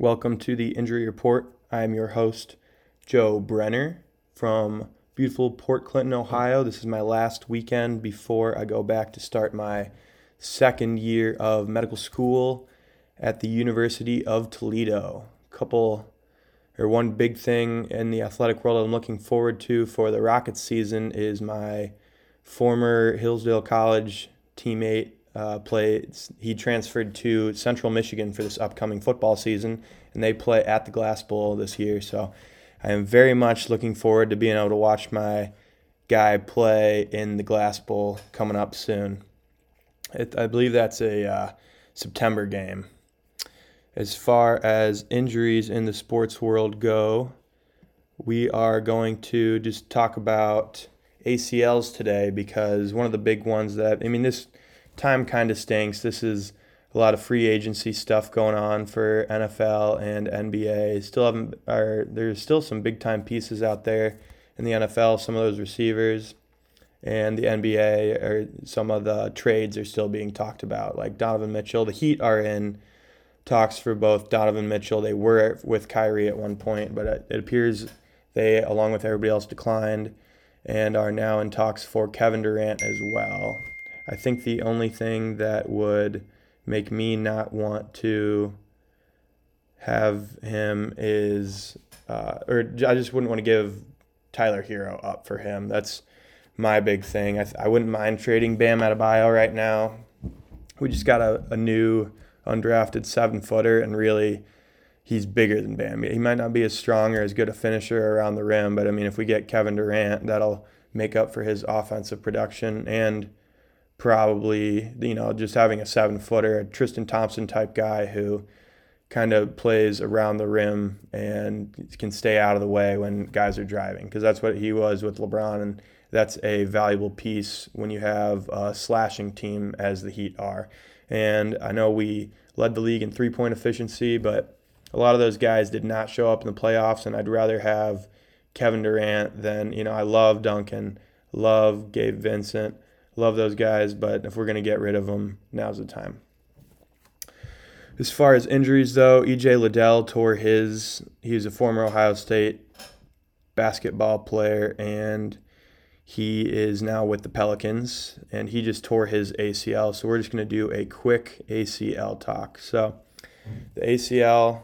Welcome to the Injury Report. I am your host, Joe Brenner from beautiful Port Clinton, Ohio. This is my last weekend before I go back to start my second year of medical school at the University of Toledo. Couple or one big thing in the athletic world I'm looking forward to for the Rockets season is my former Hillsdale College teammate uh. He transferred to Central Michigan for this upcoming football season, and they play at the Glass Bowl this year. So I am very much looking forward to being able to watch my guy play in the Glass Bowl coming up soon. It, I believe that's a uh, September game. As far as injuries in the sports world go, we are going to just talk about ACLs today because one of the big ones that, I mean, this time kind of stinks. This is a lot of free agency stuff going on for NFL and NBA. Still haven't are there's still some big time pieces out there in the NFL. Some of those receivers and the NBA or some of the trades are still being talked about. Like Donovan Mitchell, the Heat are in talks for both Donovan Mitchell. They were with Kyrie at one point, but it, appears they, along with everybody else, declined and are now in talks for Kevin Durant as well. I think the only thing that would make me not want to have him is, uh, or I just wouldn't want to give Tyler Herro up for him. That's my big thing. I, th- I wouldn't mind trading Bam Adebayo right now. We just got a, a new undrafted seven footer, and really, he's bigger than Bambi. He might not be as strong or as good a finisher around the rim, but I mean, if we get Kevin Durant, that'll make up for his offensive production and probably you know just having a seven footer, a Tristan Thompson type guy who kind of plays around the rim and can stay out of the way when guys are driving because that's what he was with LeBron and that's a valuable piece when you have a slashing team as the Heat are. And I know we led the league in three point efficiency, but a lot of those guys did not show up in the playoffs, and I'd rather have Kevin Durant than, you know, I love Duncan, love Gabe Vincent, Love those guys, but if we're going to get rid of them, now's the time. As far as injuries, though, EJ Liddell tore his. He's a former Ohio State basketball player, and he is now with the Pelicans, and he just tore his ACL. So we're just going to do a quick ACL talk. So the ACL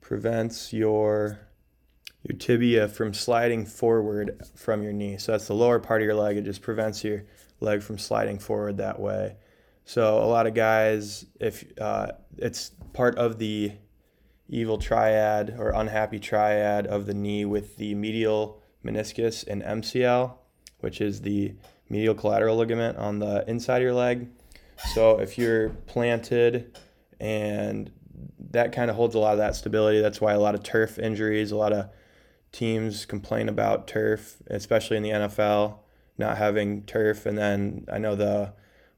prevents your your tibia from sliding forward from your knee. So that's the lower part of your leg. It just prevents your leg from sliding forward that way. So a lot of guys, if uh, it's part of the evil triad or unhappy triad of the knee with the medial meniscus and MCL, which is the medial collateral ligament on the inside of your leg. So if you're planted and that kind of holds a lot of that stability, that's why a lot of turf injuries, a lot of teams complain about turf, especially in the NFL not having turf. And then I know the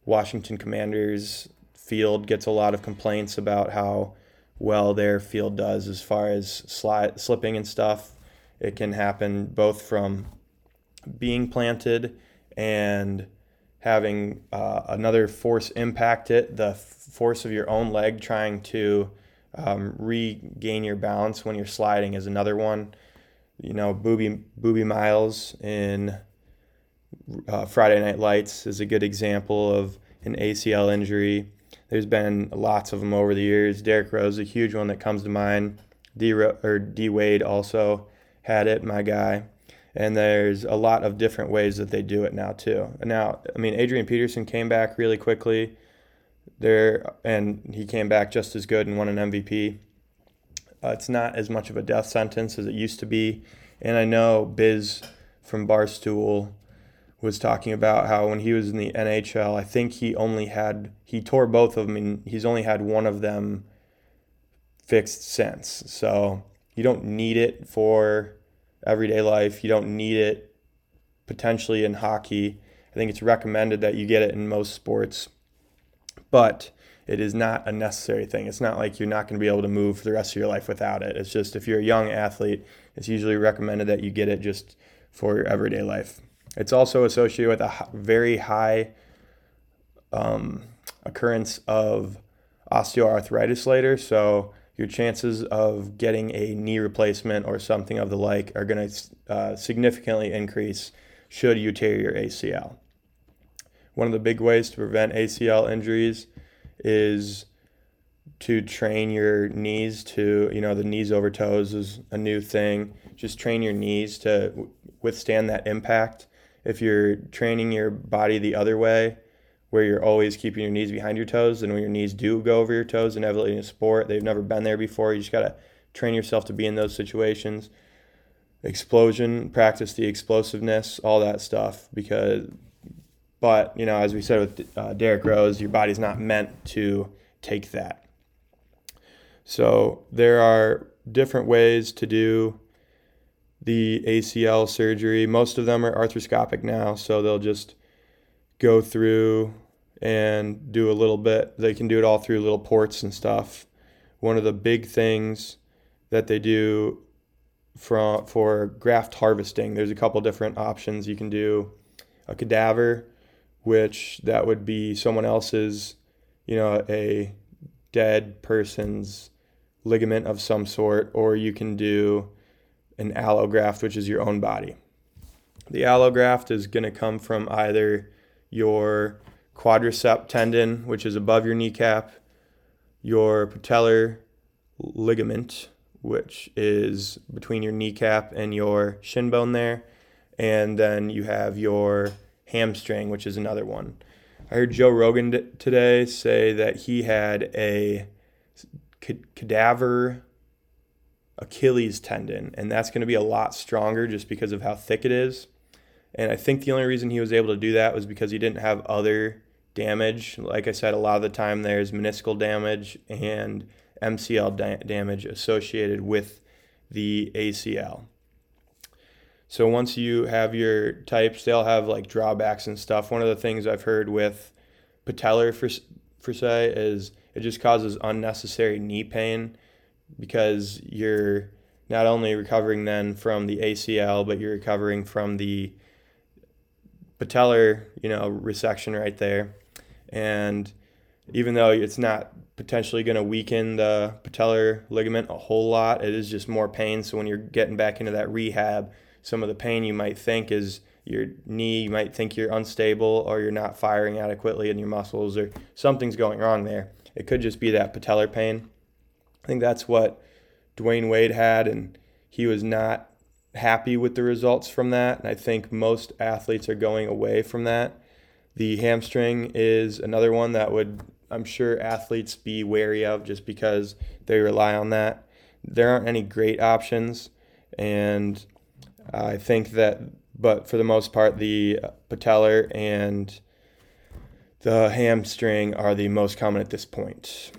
Washington Commanders field gets a lot of complaints about how well their field does as far as slide, slipping and stuff. It can happen both from being planted and having uh, another force impact it, the force of your own leg trying to um, regain your balance when you're sliding is another one. You know, Booby, Boobie Miles in uh, Friday Night Lights is a good example of an ACL injury. There's been lots of them over the years. Derrick Rose, a huge one that comes to mind. D or D Wade also had it, my guy. And there's a lot of different ways that they do it now too. Now, I mean, Adrian Peterson came back really quickly there, and he came back just as good and won an MVP. Uh, it's not as much of a death sentence as it used to be. And I know Biz from Barstool was talking about how when he was in the NHL, I think he only had he tore both of them and he's only had one of them fixed since. So you don't need it for everyday life. You don't need it potentially in hockey. I think it's recommended that you get it in most sports. But it is not a necessary thing. It's not like you're not going to be able to move for the rest of your life without it. It's just if you're a young athlete, it's usually recommended that you get it just for your everyday life. It's also associated with a very high um, occurrence of osteoarthritis later. So your chances of getting a knee replacement or something of the like are going to uh, significantly increase should you tear your ACL. One of the big ways to prevent ACL injuries is to train your knees to, you know, the knees over toes is a new thing. Just train your knees to withstand that impact. If you're training your body the other way, where you're always keeping your knees behind your toes, and when your knees do go over your toes, inevitably in a sport, they've never been there before. You just got to train yourself to be in those situations. Explosion, practice the explosiveness, all that stuff. Because, but you know, as we said with uh, Derrick Rose, your body's not meant to take that. So there are different ways to do the ACL surgery. Most of them are arthroscopic now, so they'll just go through and do a little bit. They can do it all through little ports and stuff. One of the big things that they do for, for graft harvesting, there's a couple different options. You can do a cadaver, which that would be someone else's, you know, a dead person's ligament of some sort, or you can do an allograft, which is your own body. The allograft is going to come from either your quadricep tendon, which is above your kneecap, your patellar ligament, which is between your kneecap and your shin bone there, and then you have your hamstring, which is another one. I heard Joe Rogan today say that he had a cadaver Achilles tendon, and that's going to be a lot stronger just because of how thick it is. And I think the only reason he was able to do that was because he didn't have other damage. Like I said, a lot of the time there's meniscal damage and MCL da- damage associated with the ACL. So once you have your types, they'll have like drawbacks and stuff. One of the things I've heard with patellar for for say is it just causes unnecessary knee pain because you're not only recovering then from the ACL, but you're recovering from the patellar, you know, resection right there. And even though it's not potentially going to weaken the patellar ligament a whole lot, it is just more pain. So when you're getting back into that rehab, some of the pain you might think is your knee, you might think you're unstable or you're not firing adequately in your muscles or something's going wrong there. It could just be that patellar pain. I think that's what Dwyane Wade had, and he was not happy with the results from that. And I think most athletes are going away from that. The hamstring is another one that would, I'm sure, athletes be wary of just because they rely on that. There aren't any great options. And I think that, but for the most part, the patellar and the hamstring are the most common at this point.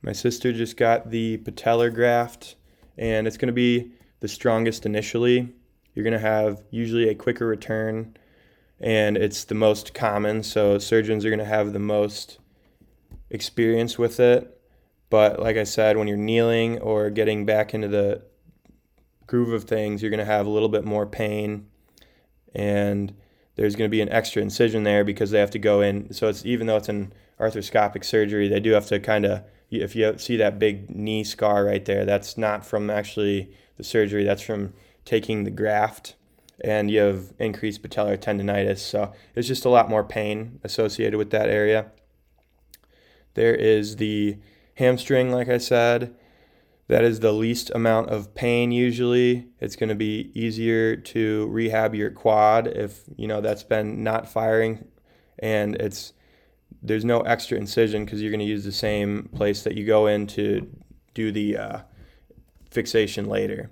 My sister just got the patellar graft, and it's going to be the strongest initially. You're going to have usually a quicker return, and it's the most common. So surgeons are going to have the most experience with it. But like I said, when you're kneeling or getting back into the groove of things, you're going to have a little bit more pain, and there's going to be an extra incision there because they have to go in. So it's even though it's an arthroscopic surgery, they do have to kind of if you see that big knee scar right there, that's not from actually the surgery, that's from taking the graft and you have increased patellar tendonitis. So it's just a lot more pain associated with that area. There is the hamstring, like I said. That is the least amount of pain usually. It's going to be easier to rehab your quad if, you know, that's been not firing and it's there's no extra incision because you're going to use the same place that you go in to do the uh, fixation later.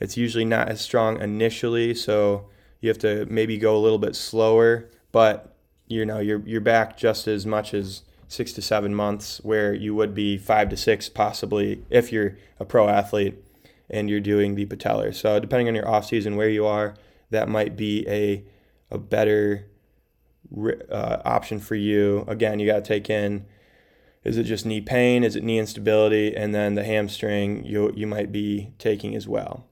It's usually not as strong initially, so you have to maybe go a little bit slower, but you know you're you're back just as much as six to seven months, where you would be five to six possibly if you're a pro athlete and you're doing the patellar. So depending on your off season where you are, that might be a a better uh, option for you. Again, you got to take in is it just knee pain? Is it knee instability? And then the hamstring you you might be taking as well.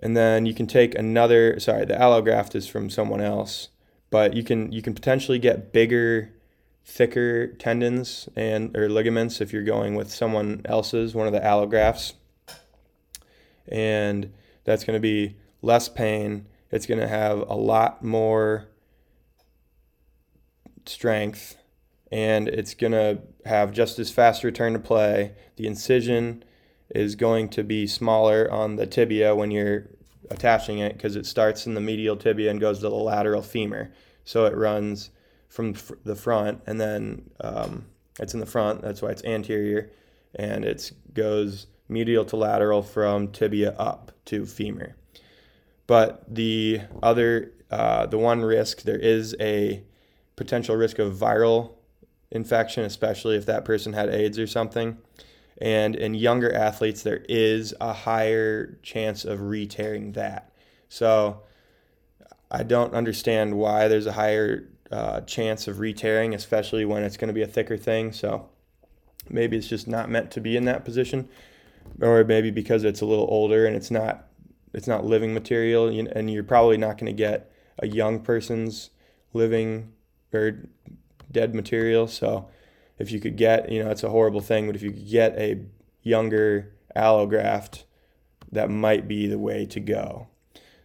And then you can take another. Sorry, the allograft is from someone else, but you can you can potentially get bigger, thicker tendons and or ligaments if you're going with someone else's one of the allografts. And that's going to be less pain. It's going to have a lot more strength and it's going to have just as fast return to play. The incision is going to be smaller on the tibia when you're attaching it because it starts in the medial tibia and goes to the lateral femur. So it runs from the front and then um, it's in the front. That's why it's anterior, and it goes medial to lateral from tibia up to femur. But the other, uh, the one risk, there is a potential risk of viral infection, especially if that person had AIDS or something. And in younger athletes, there is a higher chance of re-tearing that. So I don't understand why there's a higher uh, chance of re-tearing, especially when it's going to be a thicker thing. So maybe it's just not meant to be in that position, or maybe because it's a little older and it's not it's not living material, and you're probably not going to get a young person's living or dead material. So if you could get, you know, it's a horrible thing, but if you could get a younger allograft, that might be the way to go.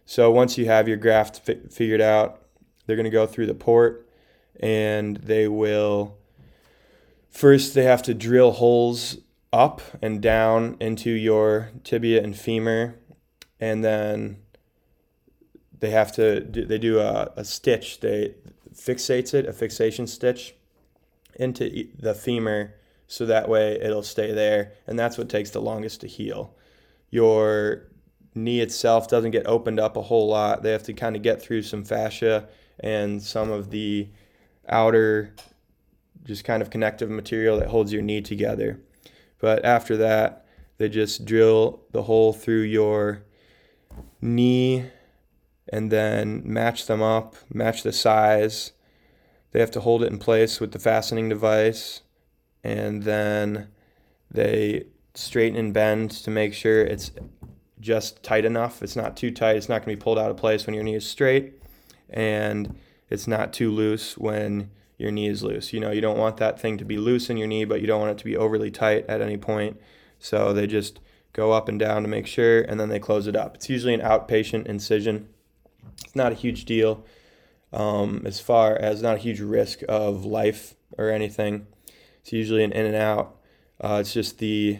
So once you have your graft fi- figured out, they're going to go through the port and they will first they have to drill holes up and down into your tibia and femur and then they have to do, they do a, a stitch they fixates it, a fixation stitch, into the femur so that way it'll stay there. And that's what takes the longest to heal. Your knee itself doesn't get opened up a whole lot. They have to kind of get through some fascia and some of the outer, just kind of connective material that holds your knee together. But after that, they just drill the hole through your knee and then match them up, match the size. They have to hold it in place with the fastening device, and then they straighten and bend to make sure it's just tight enough. It's not too tight. It's not going to be pulled out of place when your knee is straight, and it's not too loose when your knee is loose. You know, you don't want that thing to be loose in your knee, but you don't want it to be overly tight at any point. So they just go up and down to make sure, and then they close it up. It's usually an outpatient incision. It's not a huge deal um, as far as not a huge risk of life or anything. It's usually an in and out. Uh, it's just the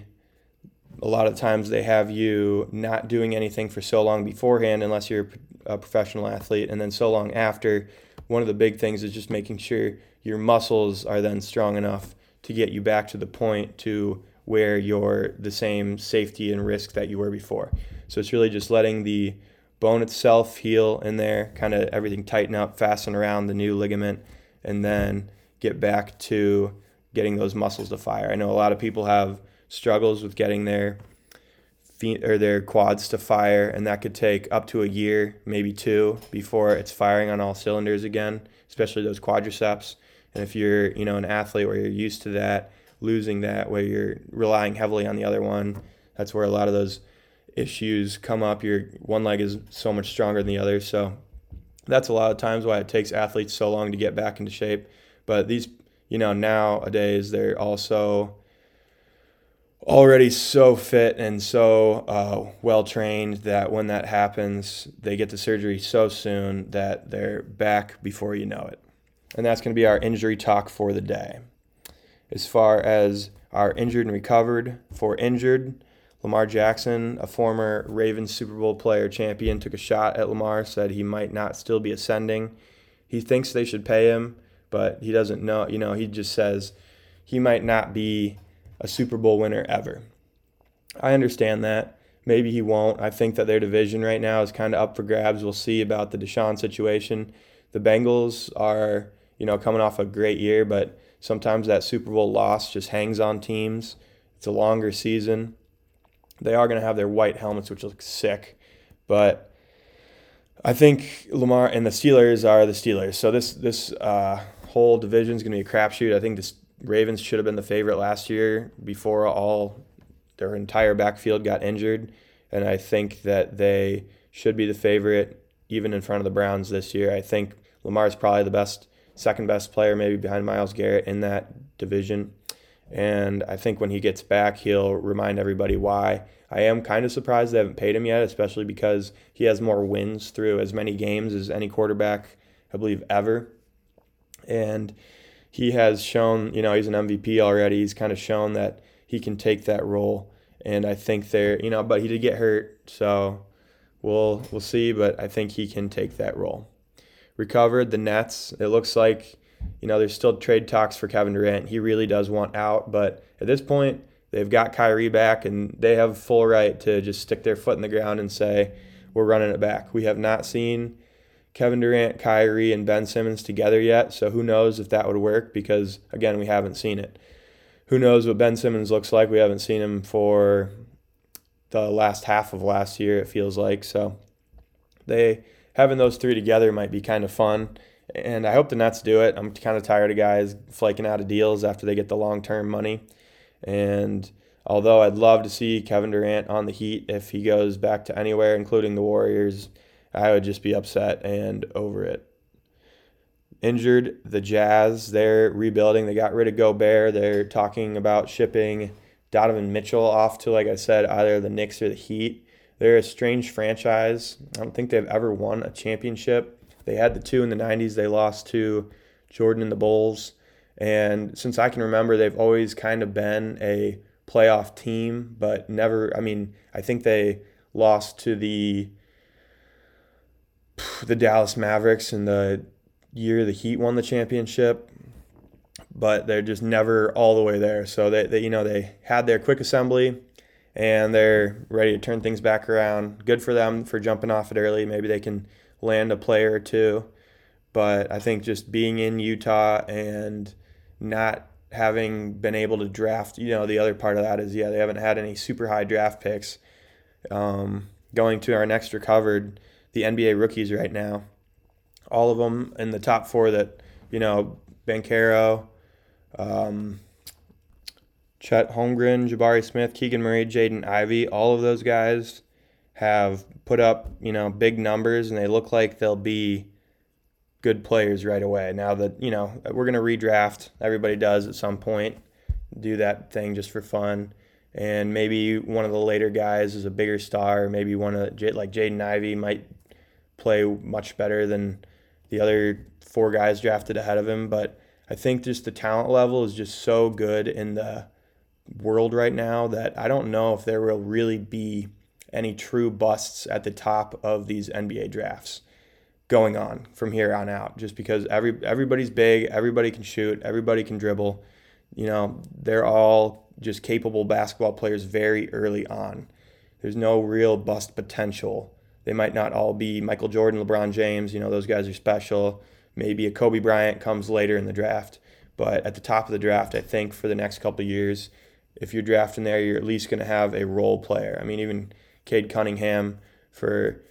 a lot of times they have you not doing anything for so long beforehand unless you're a professional athlete and then so long after one of the big things is just making sure your muscles are then strong enough to get you back to the point to where you're the same safety and risk that you were before so it's really just letting the bone itself heal in there, kind of everything tighten up, fasten around the new ligament, and then get back to getting those muscles to fire. I know a lot of people have struggles with getting their feet or their quads to fire, and that could take up to a year, maybe two, before it's firing on all cylinders again, especially those quadriceps. And if you're, you know, an athlete where you're used to that, losing that, where you're relying heavily on the other one, that's where a lot of those issues come up, your one leg is so much stronger than the other. So that's a lot of times why it takes athletes so long to get back into shape. But these, you know, nowadays they're also already so fit and so uh, well trained that when that happens, they get the surgery so soon that they're back before you know it. And that's going to be our injury talk for the day. As far as our injured and recovered, for injured, Lamar Jackson, a former Ravens Super Bowl player champion, took a shot at Lamar, said he might not still be ascending. He thinks they should pay him, but he doesn't know. You know, he just says he might not be a Super Bowl winner ever. I understand that. Maybe he won't. I think that their division right now is kind of up for grabs. We'll see about the Deshaun situation. The Bengals are, you know, coming off a great year, but sometimes that Super Bowl loss just hangs on teams. It's a longer season. They are going to have their white helmets, which look sick, but I think Lamar and the Steelers are the Steelers. So this this uh, whole division is going to be a crapshoot. I think this Ravens should have been the favorite last year before all their entire backfield got injured. And I think that they should be the favorite even in front of the Browns this year. I think Lamar is probably the best, second best player, maybe behind Myles Garrett in that division. And I think when he gets back, he'll remind everybody why. I am kind of surprised they haven't paid him yet, especially because he has more wins through as many games as any quarterback, I believe, ever. And he has shown, you know, he's an MVP already. He's kind of shown that he can take that role. And I think they're, you know, but he did get hurt, so we'll we'll see. But I think he can take that role. Recovered the Nets. It looks like you know, there's still trade talks for Kevin Durant. He really does want out, but at this point, they've got Kyrie back and they have full right to just stick their foot in the ground and say, we're running it back. We have not seen Kevin Durant, Kyrie, and Ben Simmons together yet, so who knows if that would work because, again, we haven't seen it. Who knows what Ben Simmons looks like? We haven't seen him for the last half of last year, it feels like. So they having those three together might be kind of fun and I hope the Nets do it. I'm kind of tired of guys flaking out of deals after they get the long term money. And although I'd love to see Kevin Durant on the Heat if he goes back to anywhere, including the Warriors, I would just be upset and over it. Injured the Jazz, they're rebuilding. They got rid of Gobert. They're talking about shipping Donovan Mitchell off to, like I said, either the Knicks or the Heat. They're a strange franchise. I don't think they've ever won a championship. They had the two in the 90s. They lost to Jordan and the Bulls. And since I can remember, they've always kind of been a playoff team, but never, I mean, I think they lost to the the Dallas Mavericks in the year the Heat won the championship, but they're just never all the way there. So they, they you know, they had their quick assembly and they're ready to turn things back around. Good for them for jumping off it early. Maybe they can land a player or two. But I think just being in Utah and not having been able to draft, you know, the other part of that is, yeah, they haven't had any super high draft picks. Um, going to our next recovered, the NBA rookies right now, all of them in the top four that, you know, Banchero, um, Chet Holmgren, Jabari Smith, Keegan Murray, Jaden Ivey, all of those guys have put up, you know, big numbers and they look like they'll be good players right away. Now that, you know, we're going to redraft, everybody does at some point, do that thing just for fun. And maybe one of the later guys is a bigger star. Maybe one of like Jaden Ivey might play much better than the other four guys drafted ahead of him. But I think just the talent level is just so good in the world right now that I don't know if there will really be any true busts at the top of these NBA drafts going on from here on out just because every everybody's big, everybody can shoot, everybody can dribble. You know, they're all just capable basketball players very early on. There's no real bust potential. They might not all be Michael Jordan, LeBron James, you know, those guys are special. Maybe a Kobe Bryant comes later in the draft, but at the top of the draft, I think for the next couple years, if you're drafting there, you're at least going to have a role player. I mean, even Cade Cunningham for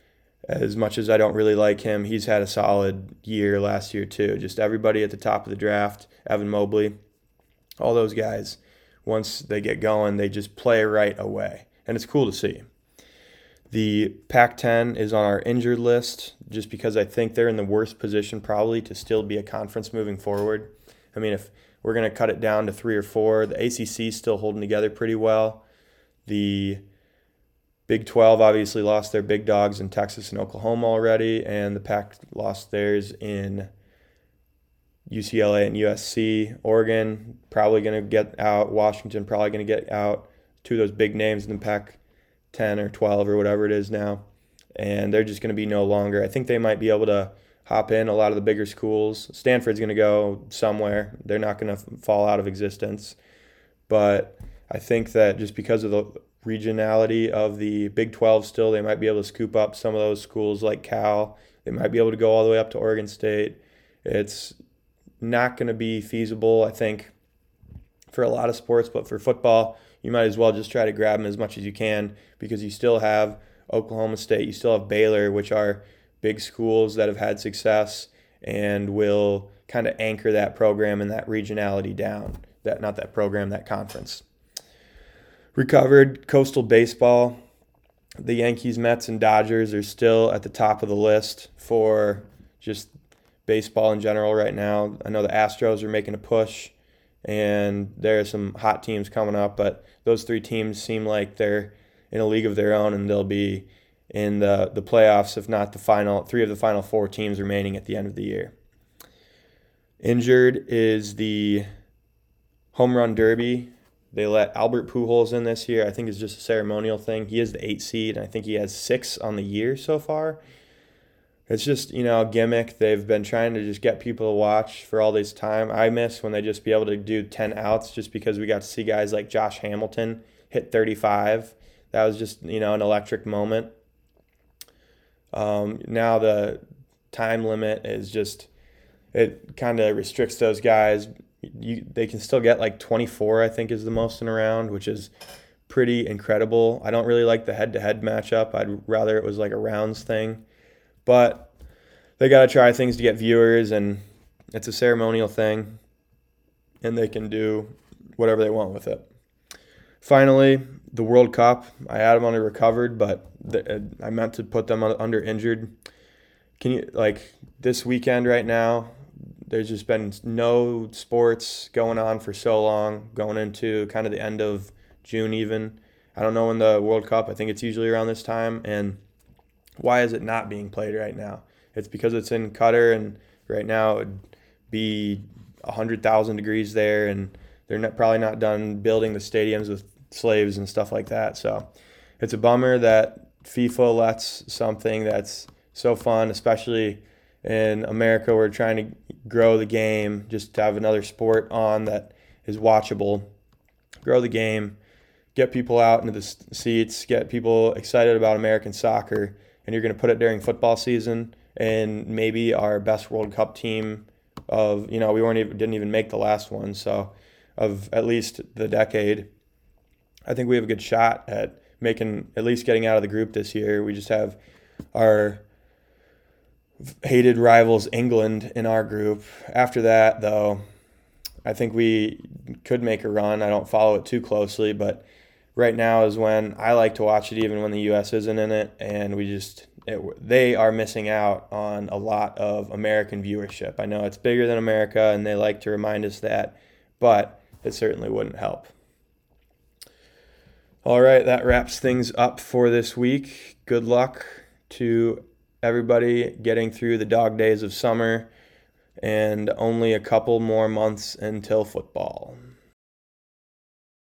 as much as I don't really like him, he's had a solid year last year too. Just everybody at the top of the draft, Evan Mobley, all those guys, once they get going, they just play right away. And it's cool to see. The Pac 10 is on our injured list just because I think they're in the worst position probably to still be a conference moving forward. I mean, if we're going to cut it down to three or four, the ACC is still holding together pretty well. The Big 12 obviously lost their big dogs in Texas and Oklahoma already, and the Pac lost theirs in UCLA and USC. Oregon probably going to get out. Washington probably going to get out. Two of those big names in the Pac 10 or 12 or whatever it is now. And they're just going to be no longer. I think they might be able to hop in a lot of the bigger schools. Stanford's going to go somewhere. They're not going to fall out of existence. But I think that just because of the regionality of the Big 12 still. They might be able to scoop up some of those schools like Cal. They might be able to go all the way up to Oregon State. It's not going to be feasible, I think, for a lot of sports, but for football, you might as well just try to grab them as much as you can because you still have Oklahoma State, you still have Baylor, which are big schools that have had success and will kind of anchor that program and that regionality down. that not that program, that conference. Recovered coastal baseball. The Yankees, Mets, and Dodgers are still at the top of the list for just baseball in general right now. I know the Astros are making a push, and there are some hot teams coming up, but those three teams seem like they're in a league of their own, and they'll be in the, the playoffs, if not the final three of the final four teams remaining at the end of the year. Injured is the home run derby. They let Albert Pujols in this year. I think it's just a ceremonial thing. He is the eight seed, and I think he has six on the year so far. It's just you know a gimmick. They've been trying to just get people to watch for all this time. I miss when they just be able to do ten outs, just because we got to see guys like Josh Hamilton hit 35. That was just you know an electric moment. Um, now the time limit is just it kind of restricts those guys. You, they can still get like 24, I think, is the most in a round, which is pretty incredible. I don't really like the head-to-head matchup. I'd rather it was like a rounds thing, but they got to try things to get viewers, and it's a ceremonial thing, and they can do whatever they want with it. Finally, the World Cup. I had them under recovered, but the, uh, I meant to put them under injured. Can you like this weekend right now? There's just been no sports going on for so long, going into kind of the end of June even. I don't know when the World Cup. I think it's usually around this time. And why is it not being played right now? It's because it's in Qatar, and right now it'd be hundred thousand degrees there, and they're not, probably not done building the stadiums with slaves and stuff like that. So it's a bummer that FIFA lets something that's so fun, especially in America. We're trying to grow the game, just to have another sport on that is watchable, grow the game, get people out into the seats, get people excited about American soccer, and you're going to put it during football season. And maybe our best World Cup team of you know we weren't even didn't even make the last one, so of at least the decade I think we have a good shot at making at least getting out of the group this year. We just have our hated rivals England in our group. After that, though, I think we could make a run. I don't follow it too closely, but right now is when I like to watch it, even when the U.S. isn't in it, and we just it, they are missing out on a lot of American viewership. I know it's bigger than America, and they like to remind us that, but it certainly wouldn't help. All right, that wraps things up for this week. Good luck to everybody getting through the dog days of summer and only a couple more months until football.